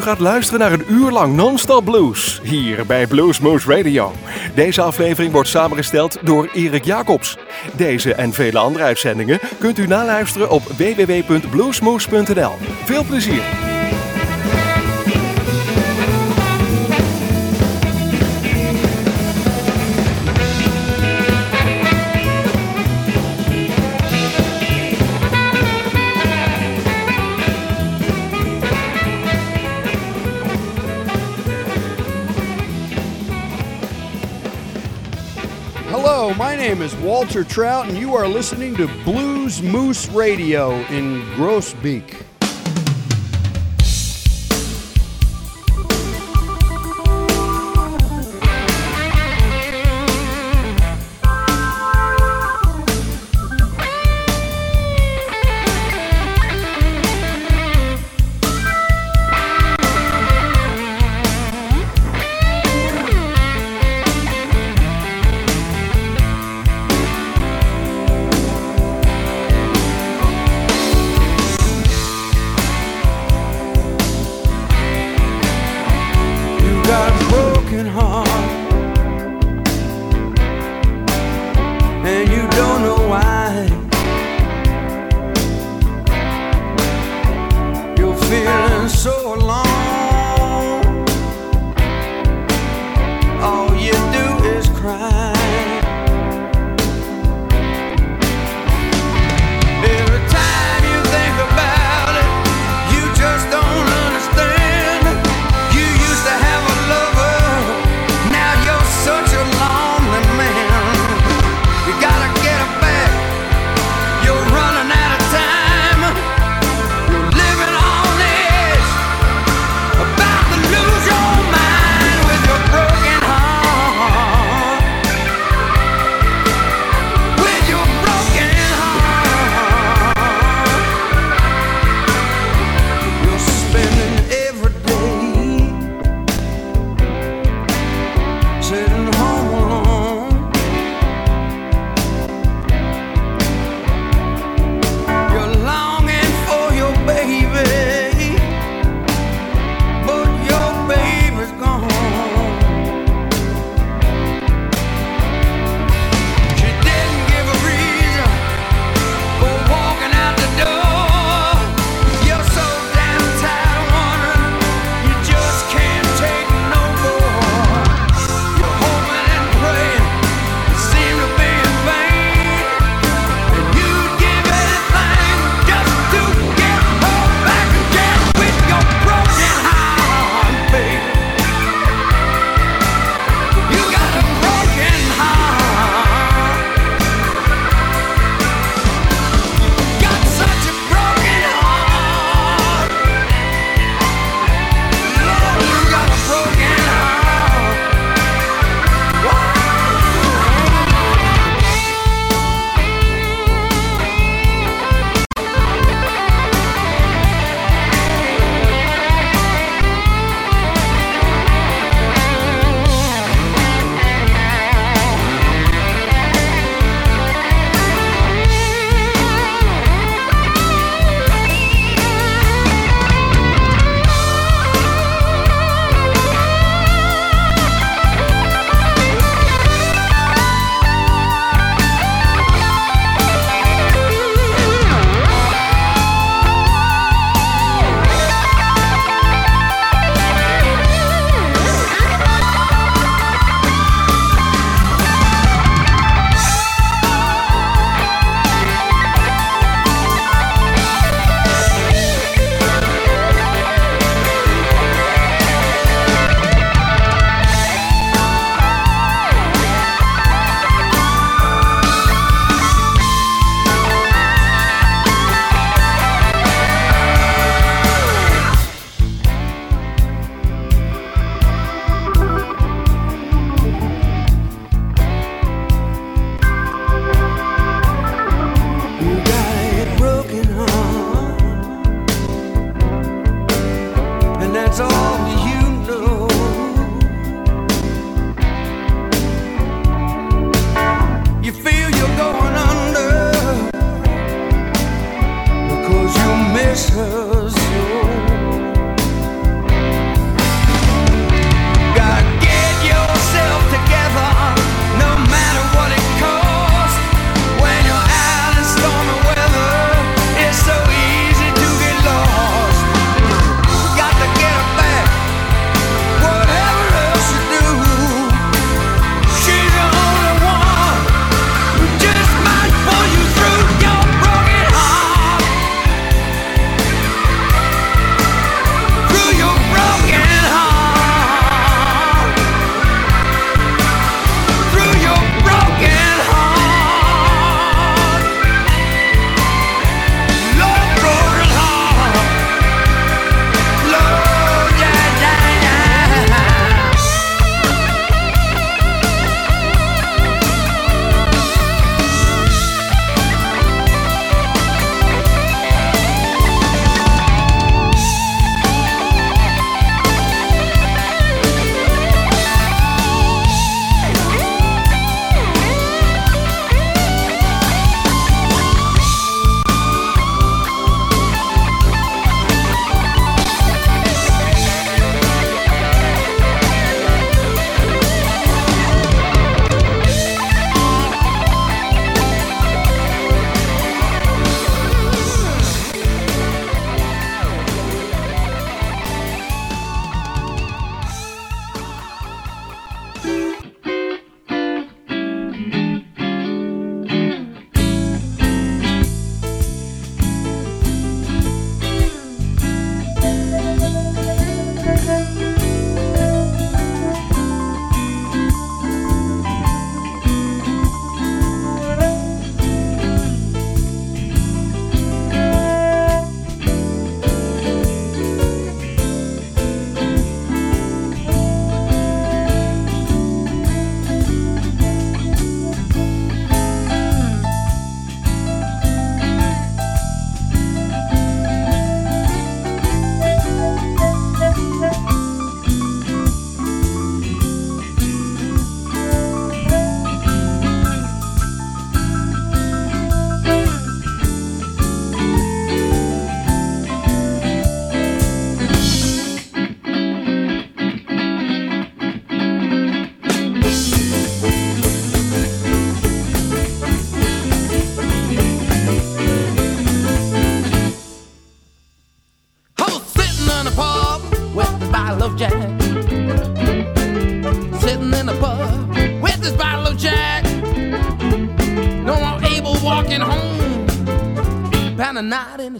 u gaat luisteren naar een uur lang non-stop blues hier bij Bluesmoose Radio. Deze aflevering wordt samengesteld door Erik Jacobs. Deze en vele andere uitzendingen kunt u naluisteren op www.bluesmoose.nl. Veel plezier! name is Walter Trout, and you are listening to Blues Moose Radio in Groesbeek.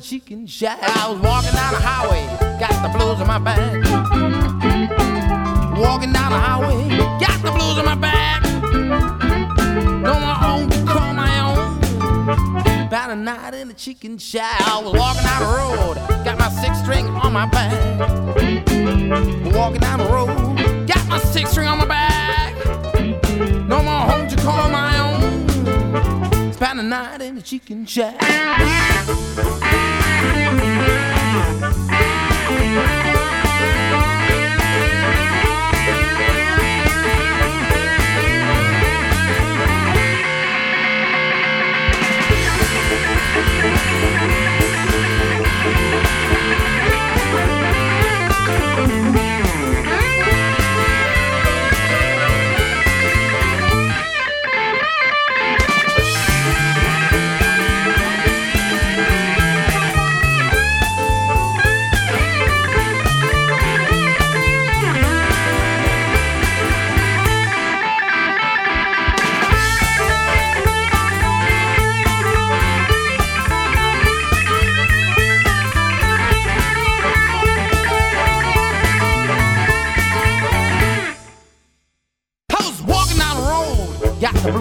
Chicken shack.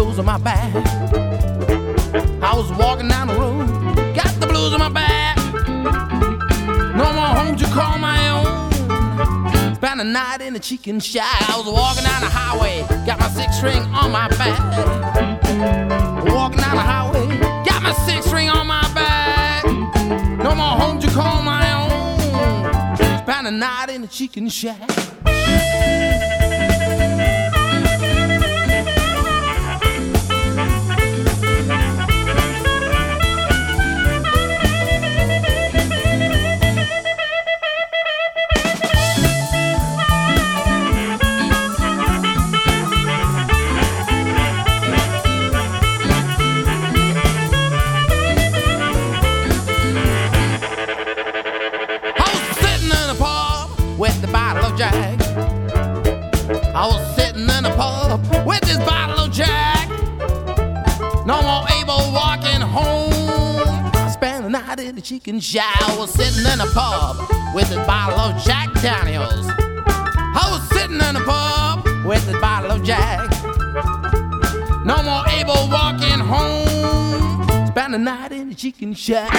Blues on my back. I was walking down the road, got the blues on my back. No more home to call my own. Spent a night in a chicken shack. I was walking down the highway, got my six string on my back. Walking down the highway, got my six string on my back. No more home to call my own. Spent a night in a chicken shack. Chicken shack. I was sitting in a pub with a bottle of Jack Daniels. I was sitting in a pub with a bottle of Jack. No more able walking home. Spent the night in the chicken shack.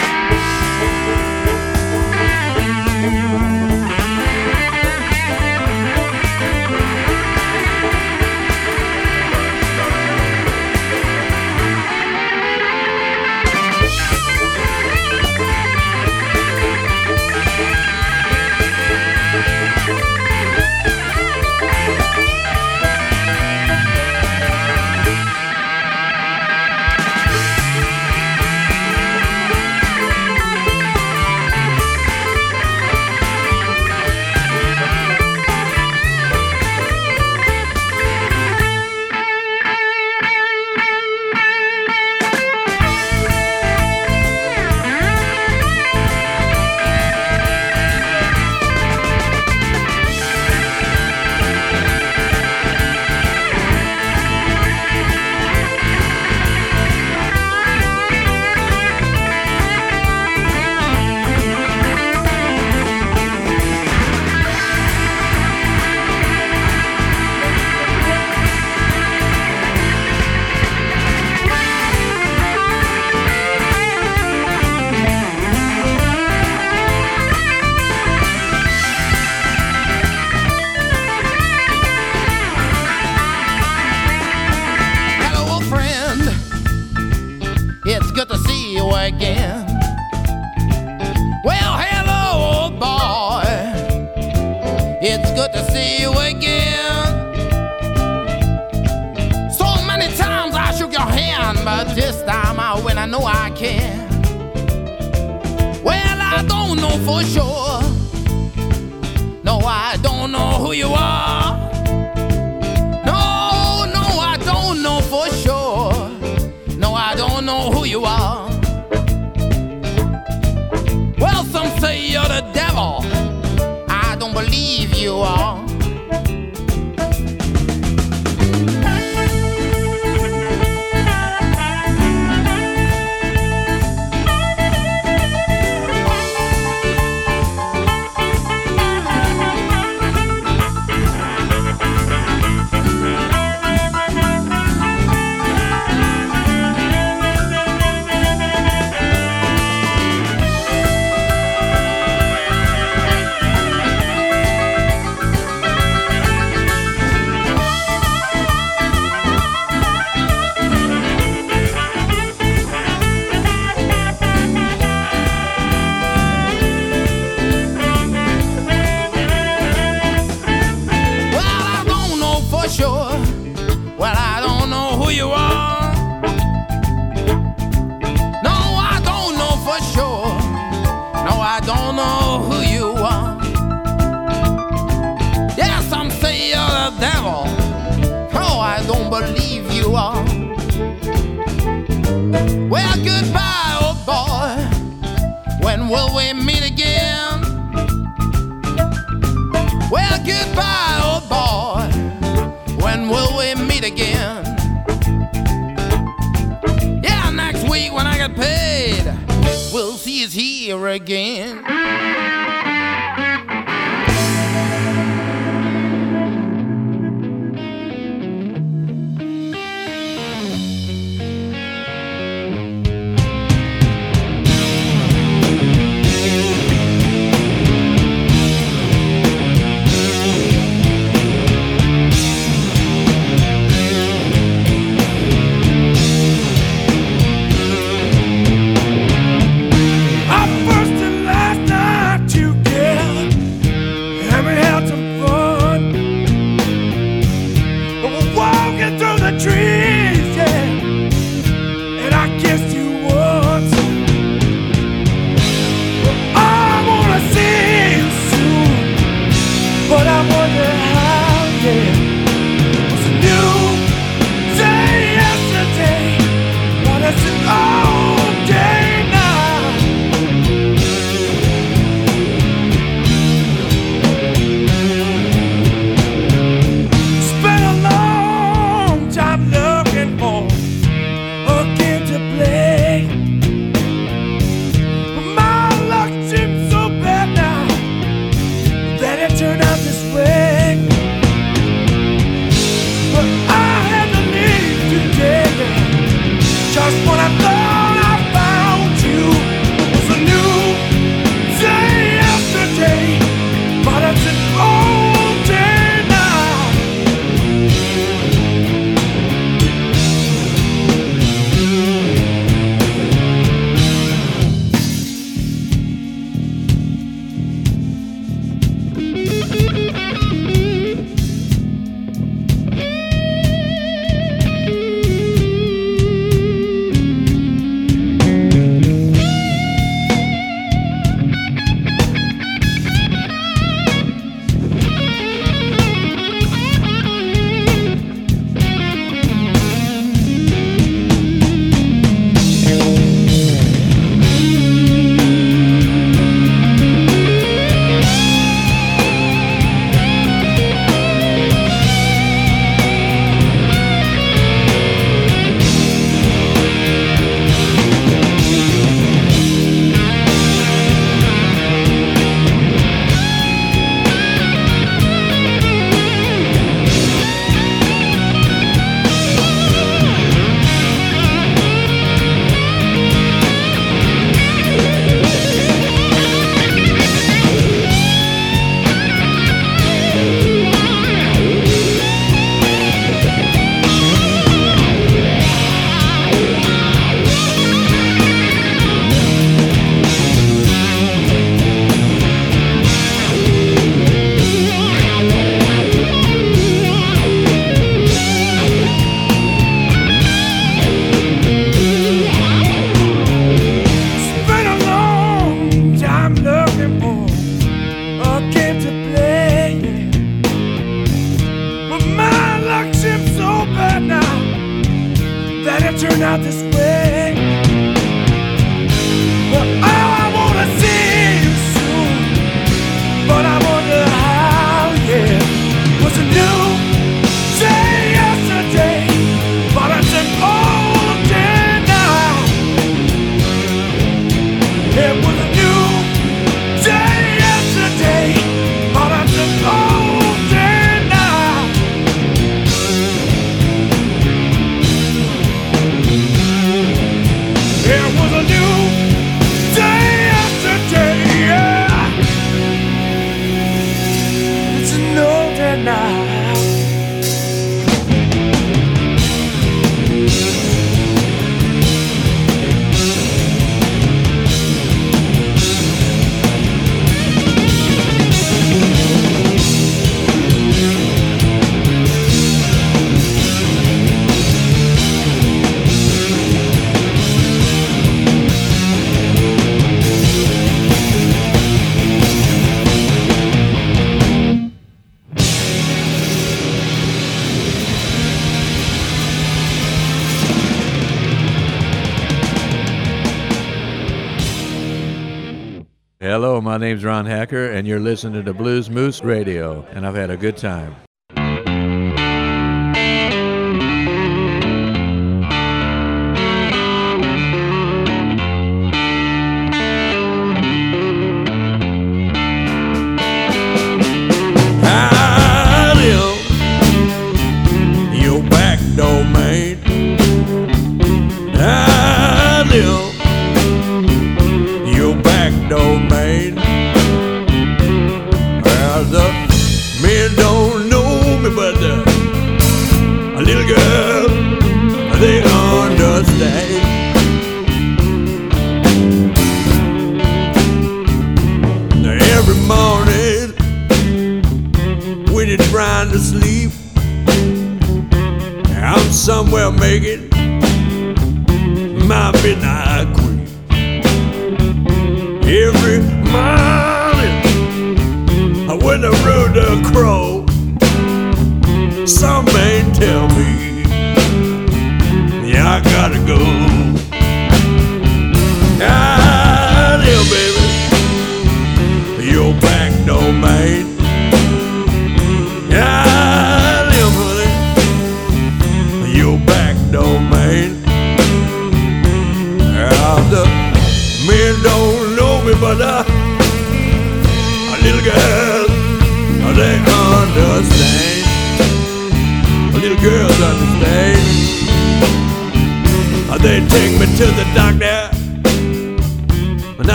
Ron Hacker, and you're listening to Blues Moose Radio, and I've had a good time.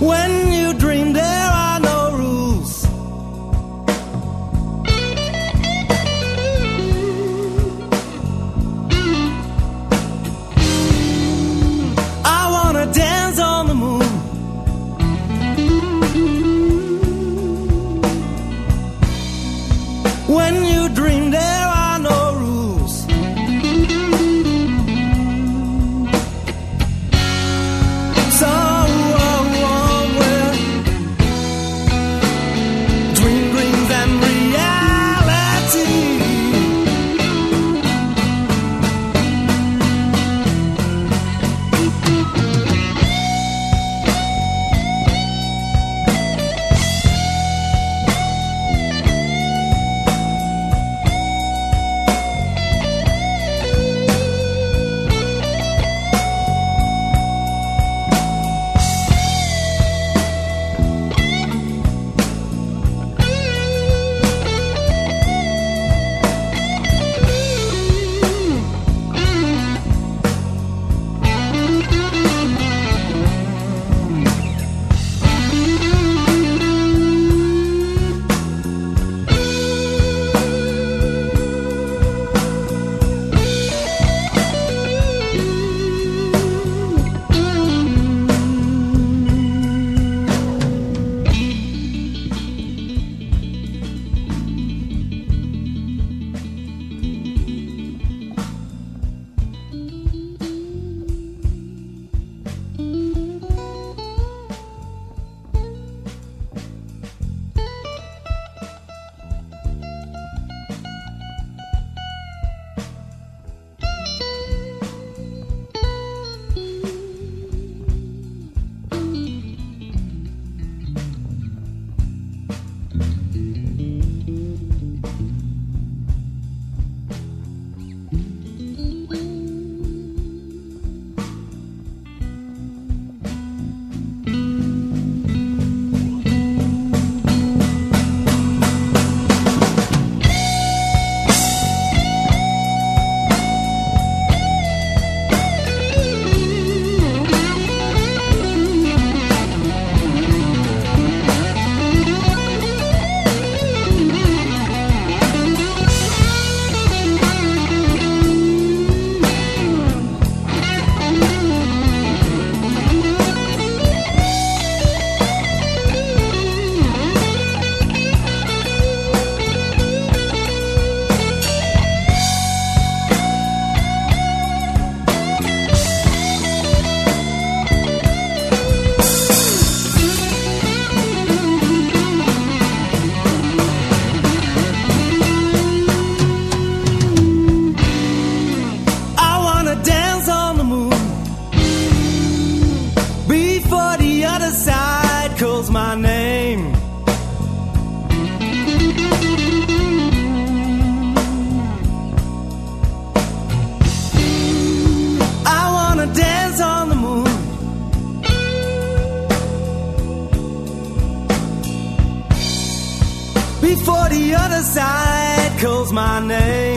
When side calls my name.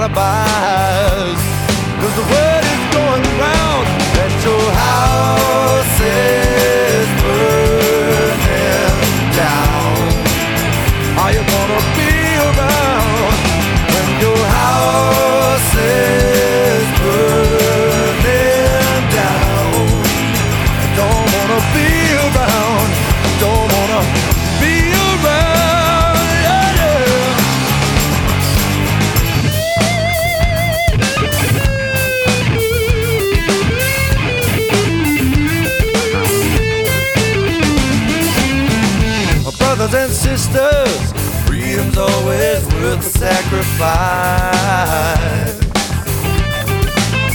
Alibis. Cause the word freedom's always worth the sacrifice.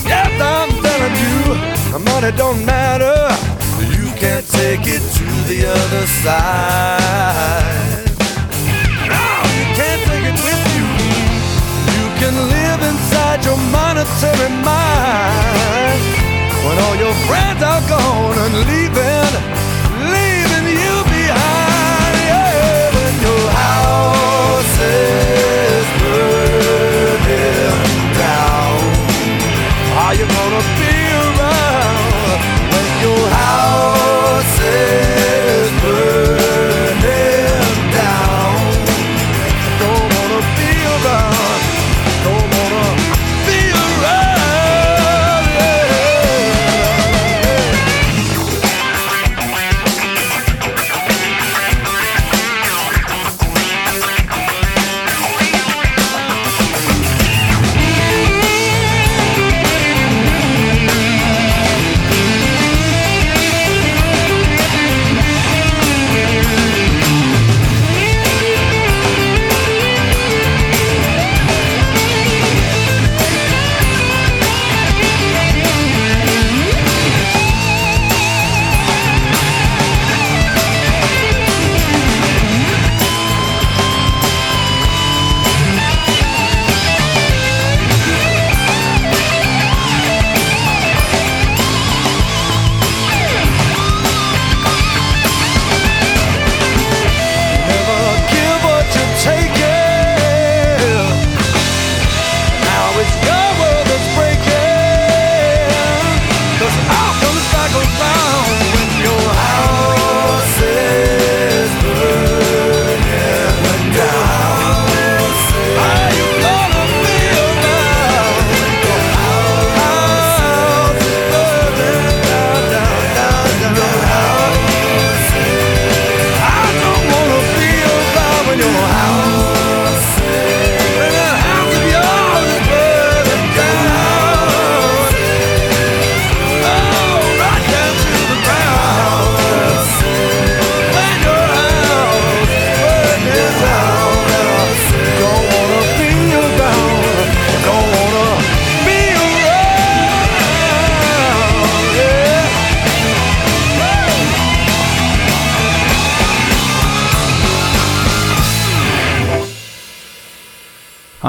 Yes, I'm telling you, money don't matter. You can't take it to the other side. No, you can't take it with you. You can live inside your monetary mind. When all your friends are gone and leaving Are you gonna be around when your house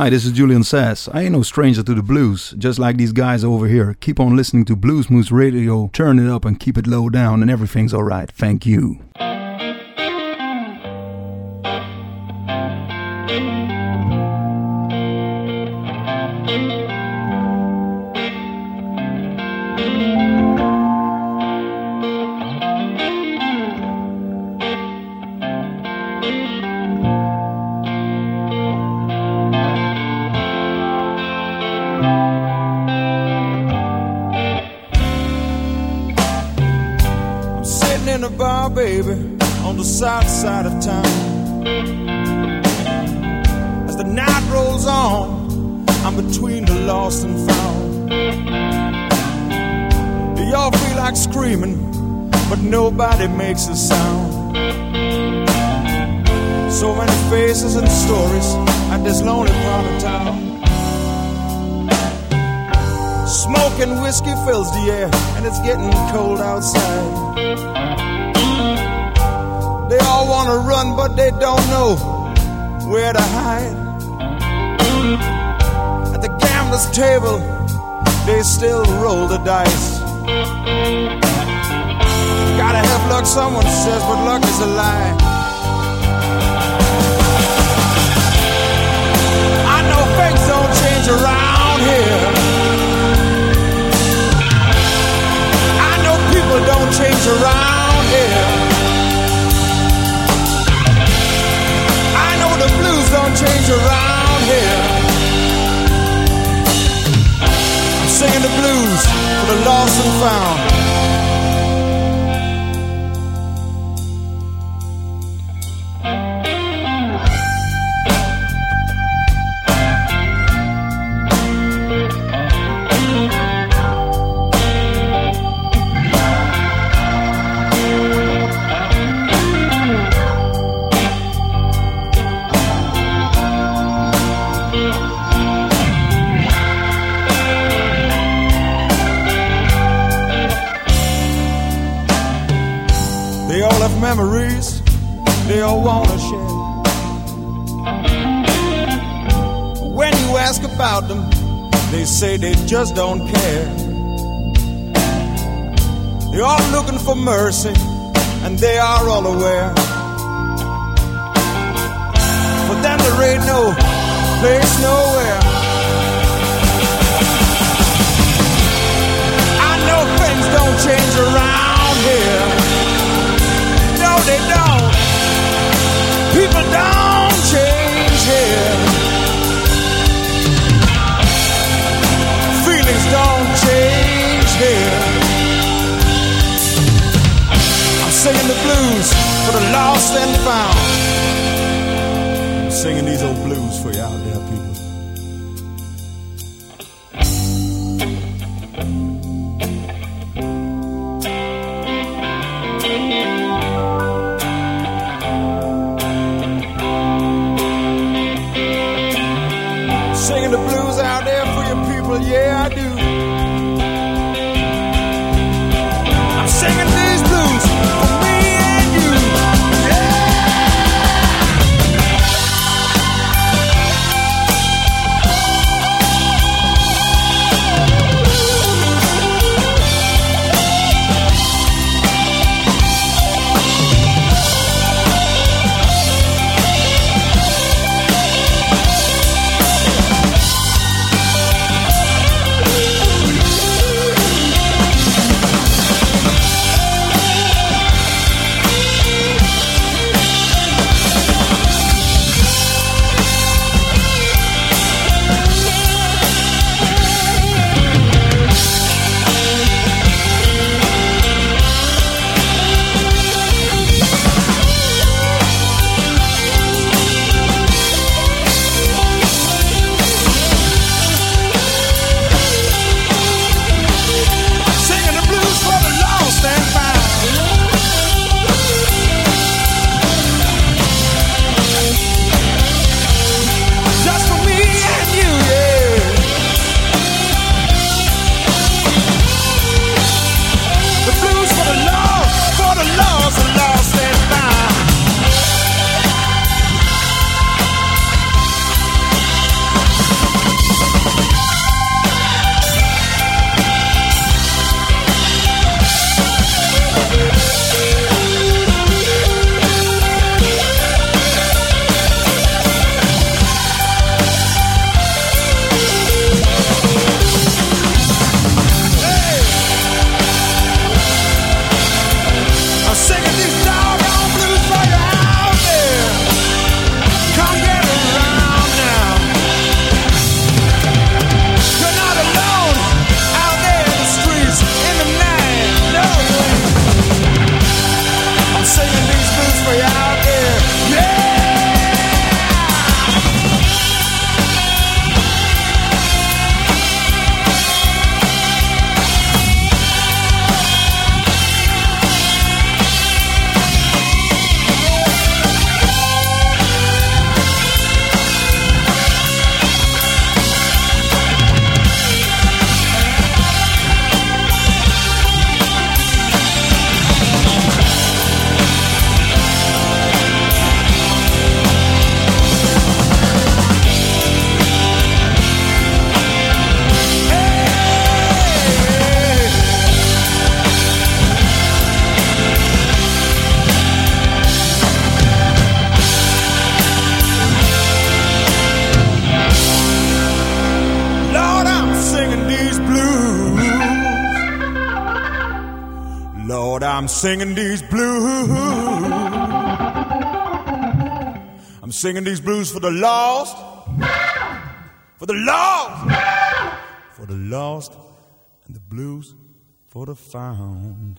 Hi, this is Julian Sas. I ain't no stranger to the blues, just like these guys over here. Keep on listening to Blues Moose Radio, turn it up and keep it low down, and everything's alright. Thank you. Makes a sound. So many faces and stories at this lonely part of town. Smoke and whiskey fills the air, and it's getting cold outside. They all want to run, but they don't know where to hide. At the gambler's table, they still roll the dice. Gotta have luck, someone says, but luck is a lie. I know things don't change around here. I know people don't change around here. I know the blues don't change around here. I'm singing the blues for the lost and found. Say they just don't care. They're all looking for mercy, and they are all aware. For them, there ain't no place nowhere. I know things don't change around here. No, they don't. People don't change here. Change here. I'm singing the blues for the lost and found. I'm singing these old blues for you out there, people. Singing the blues out there for your people, yeah, I do. singing these blues. I'm singing these blues for the lost. For the lost. For the lost. And the blues for the found.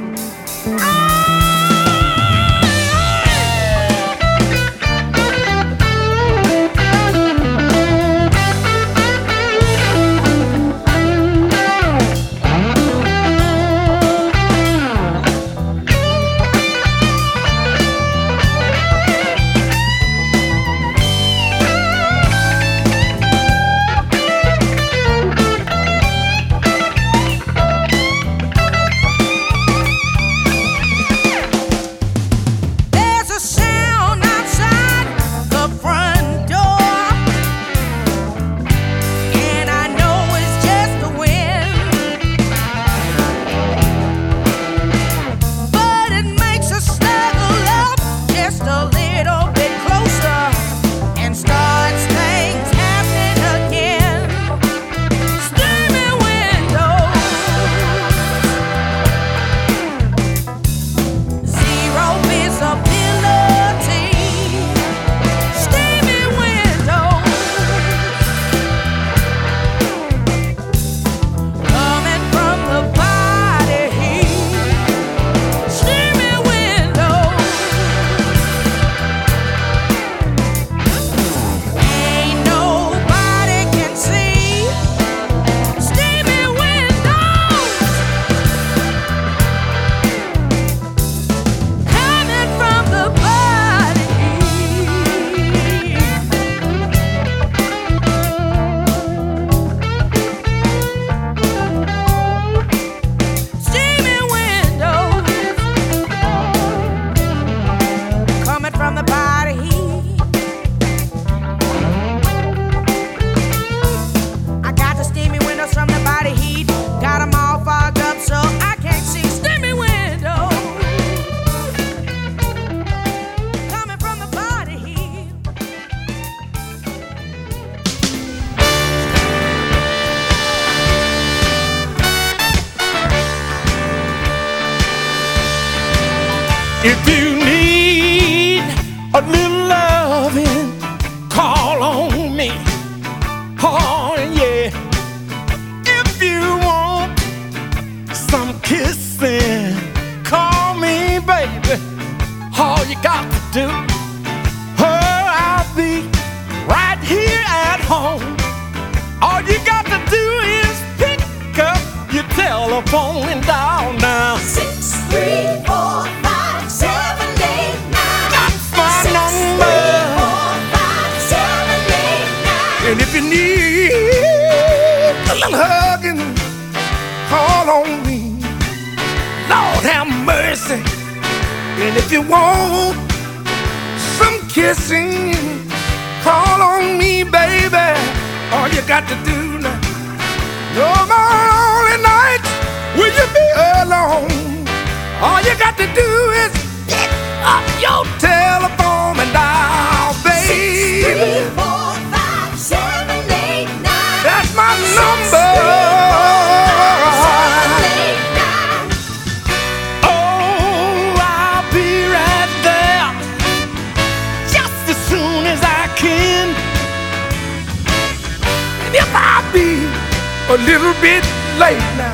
little bit late now.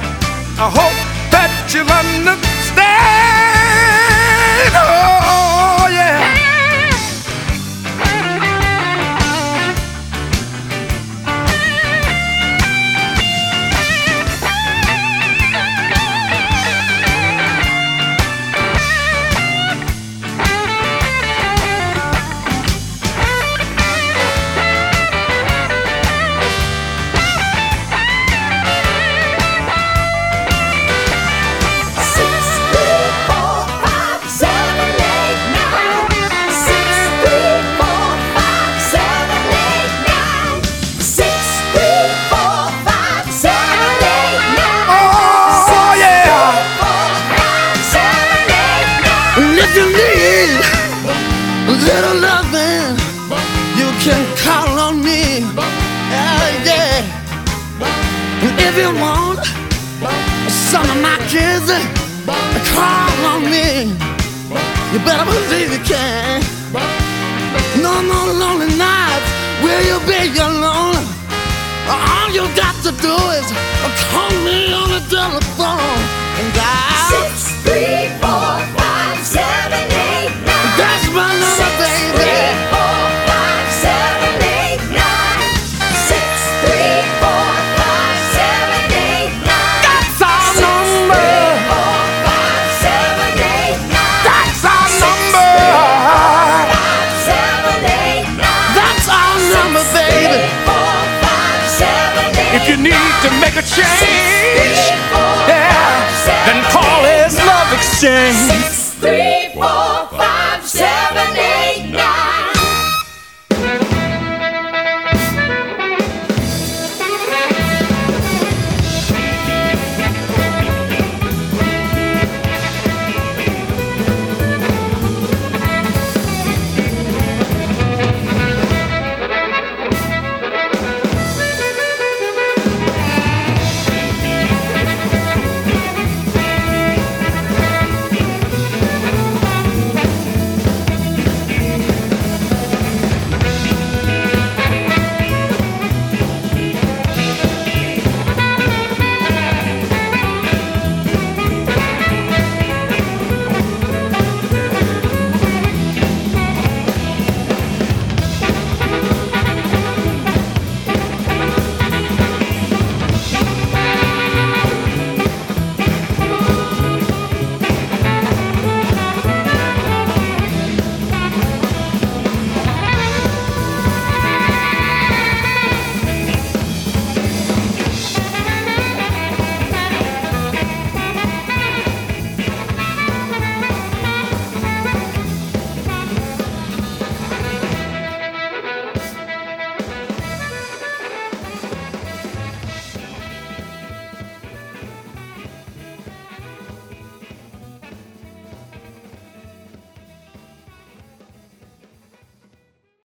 I hope that you'll understand. kids call on me. You better believe you can. No, no lonely nights will you be alone. All you got to do is call me on the telephone and I. Six, three, four. You need to make a change, yeah, then call his love exchange.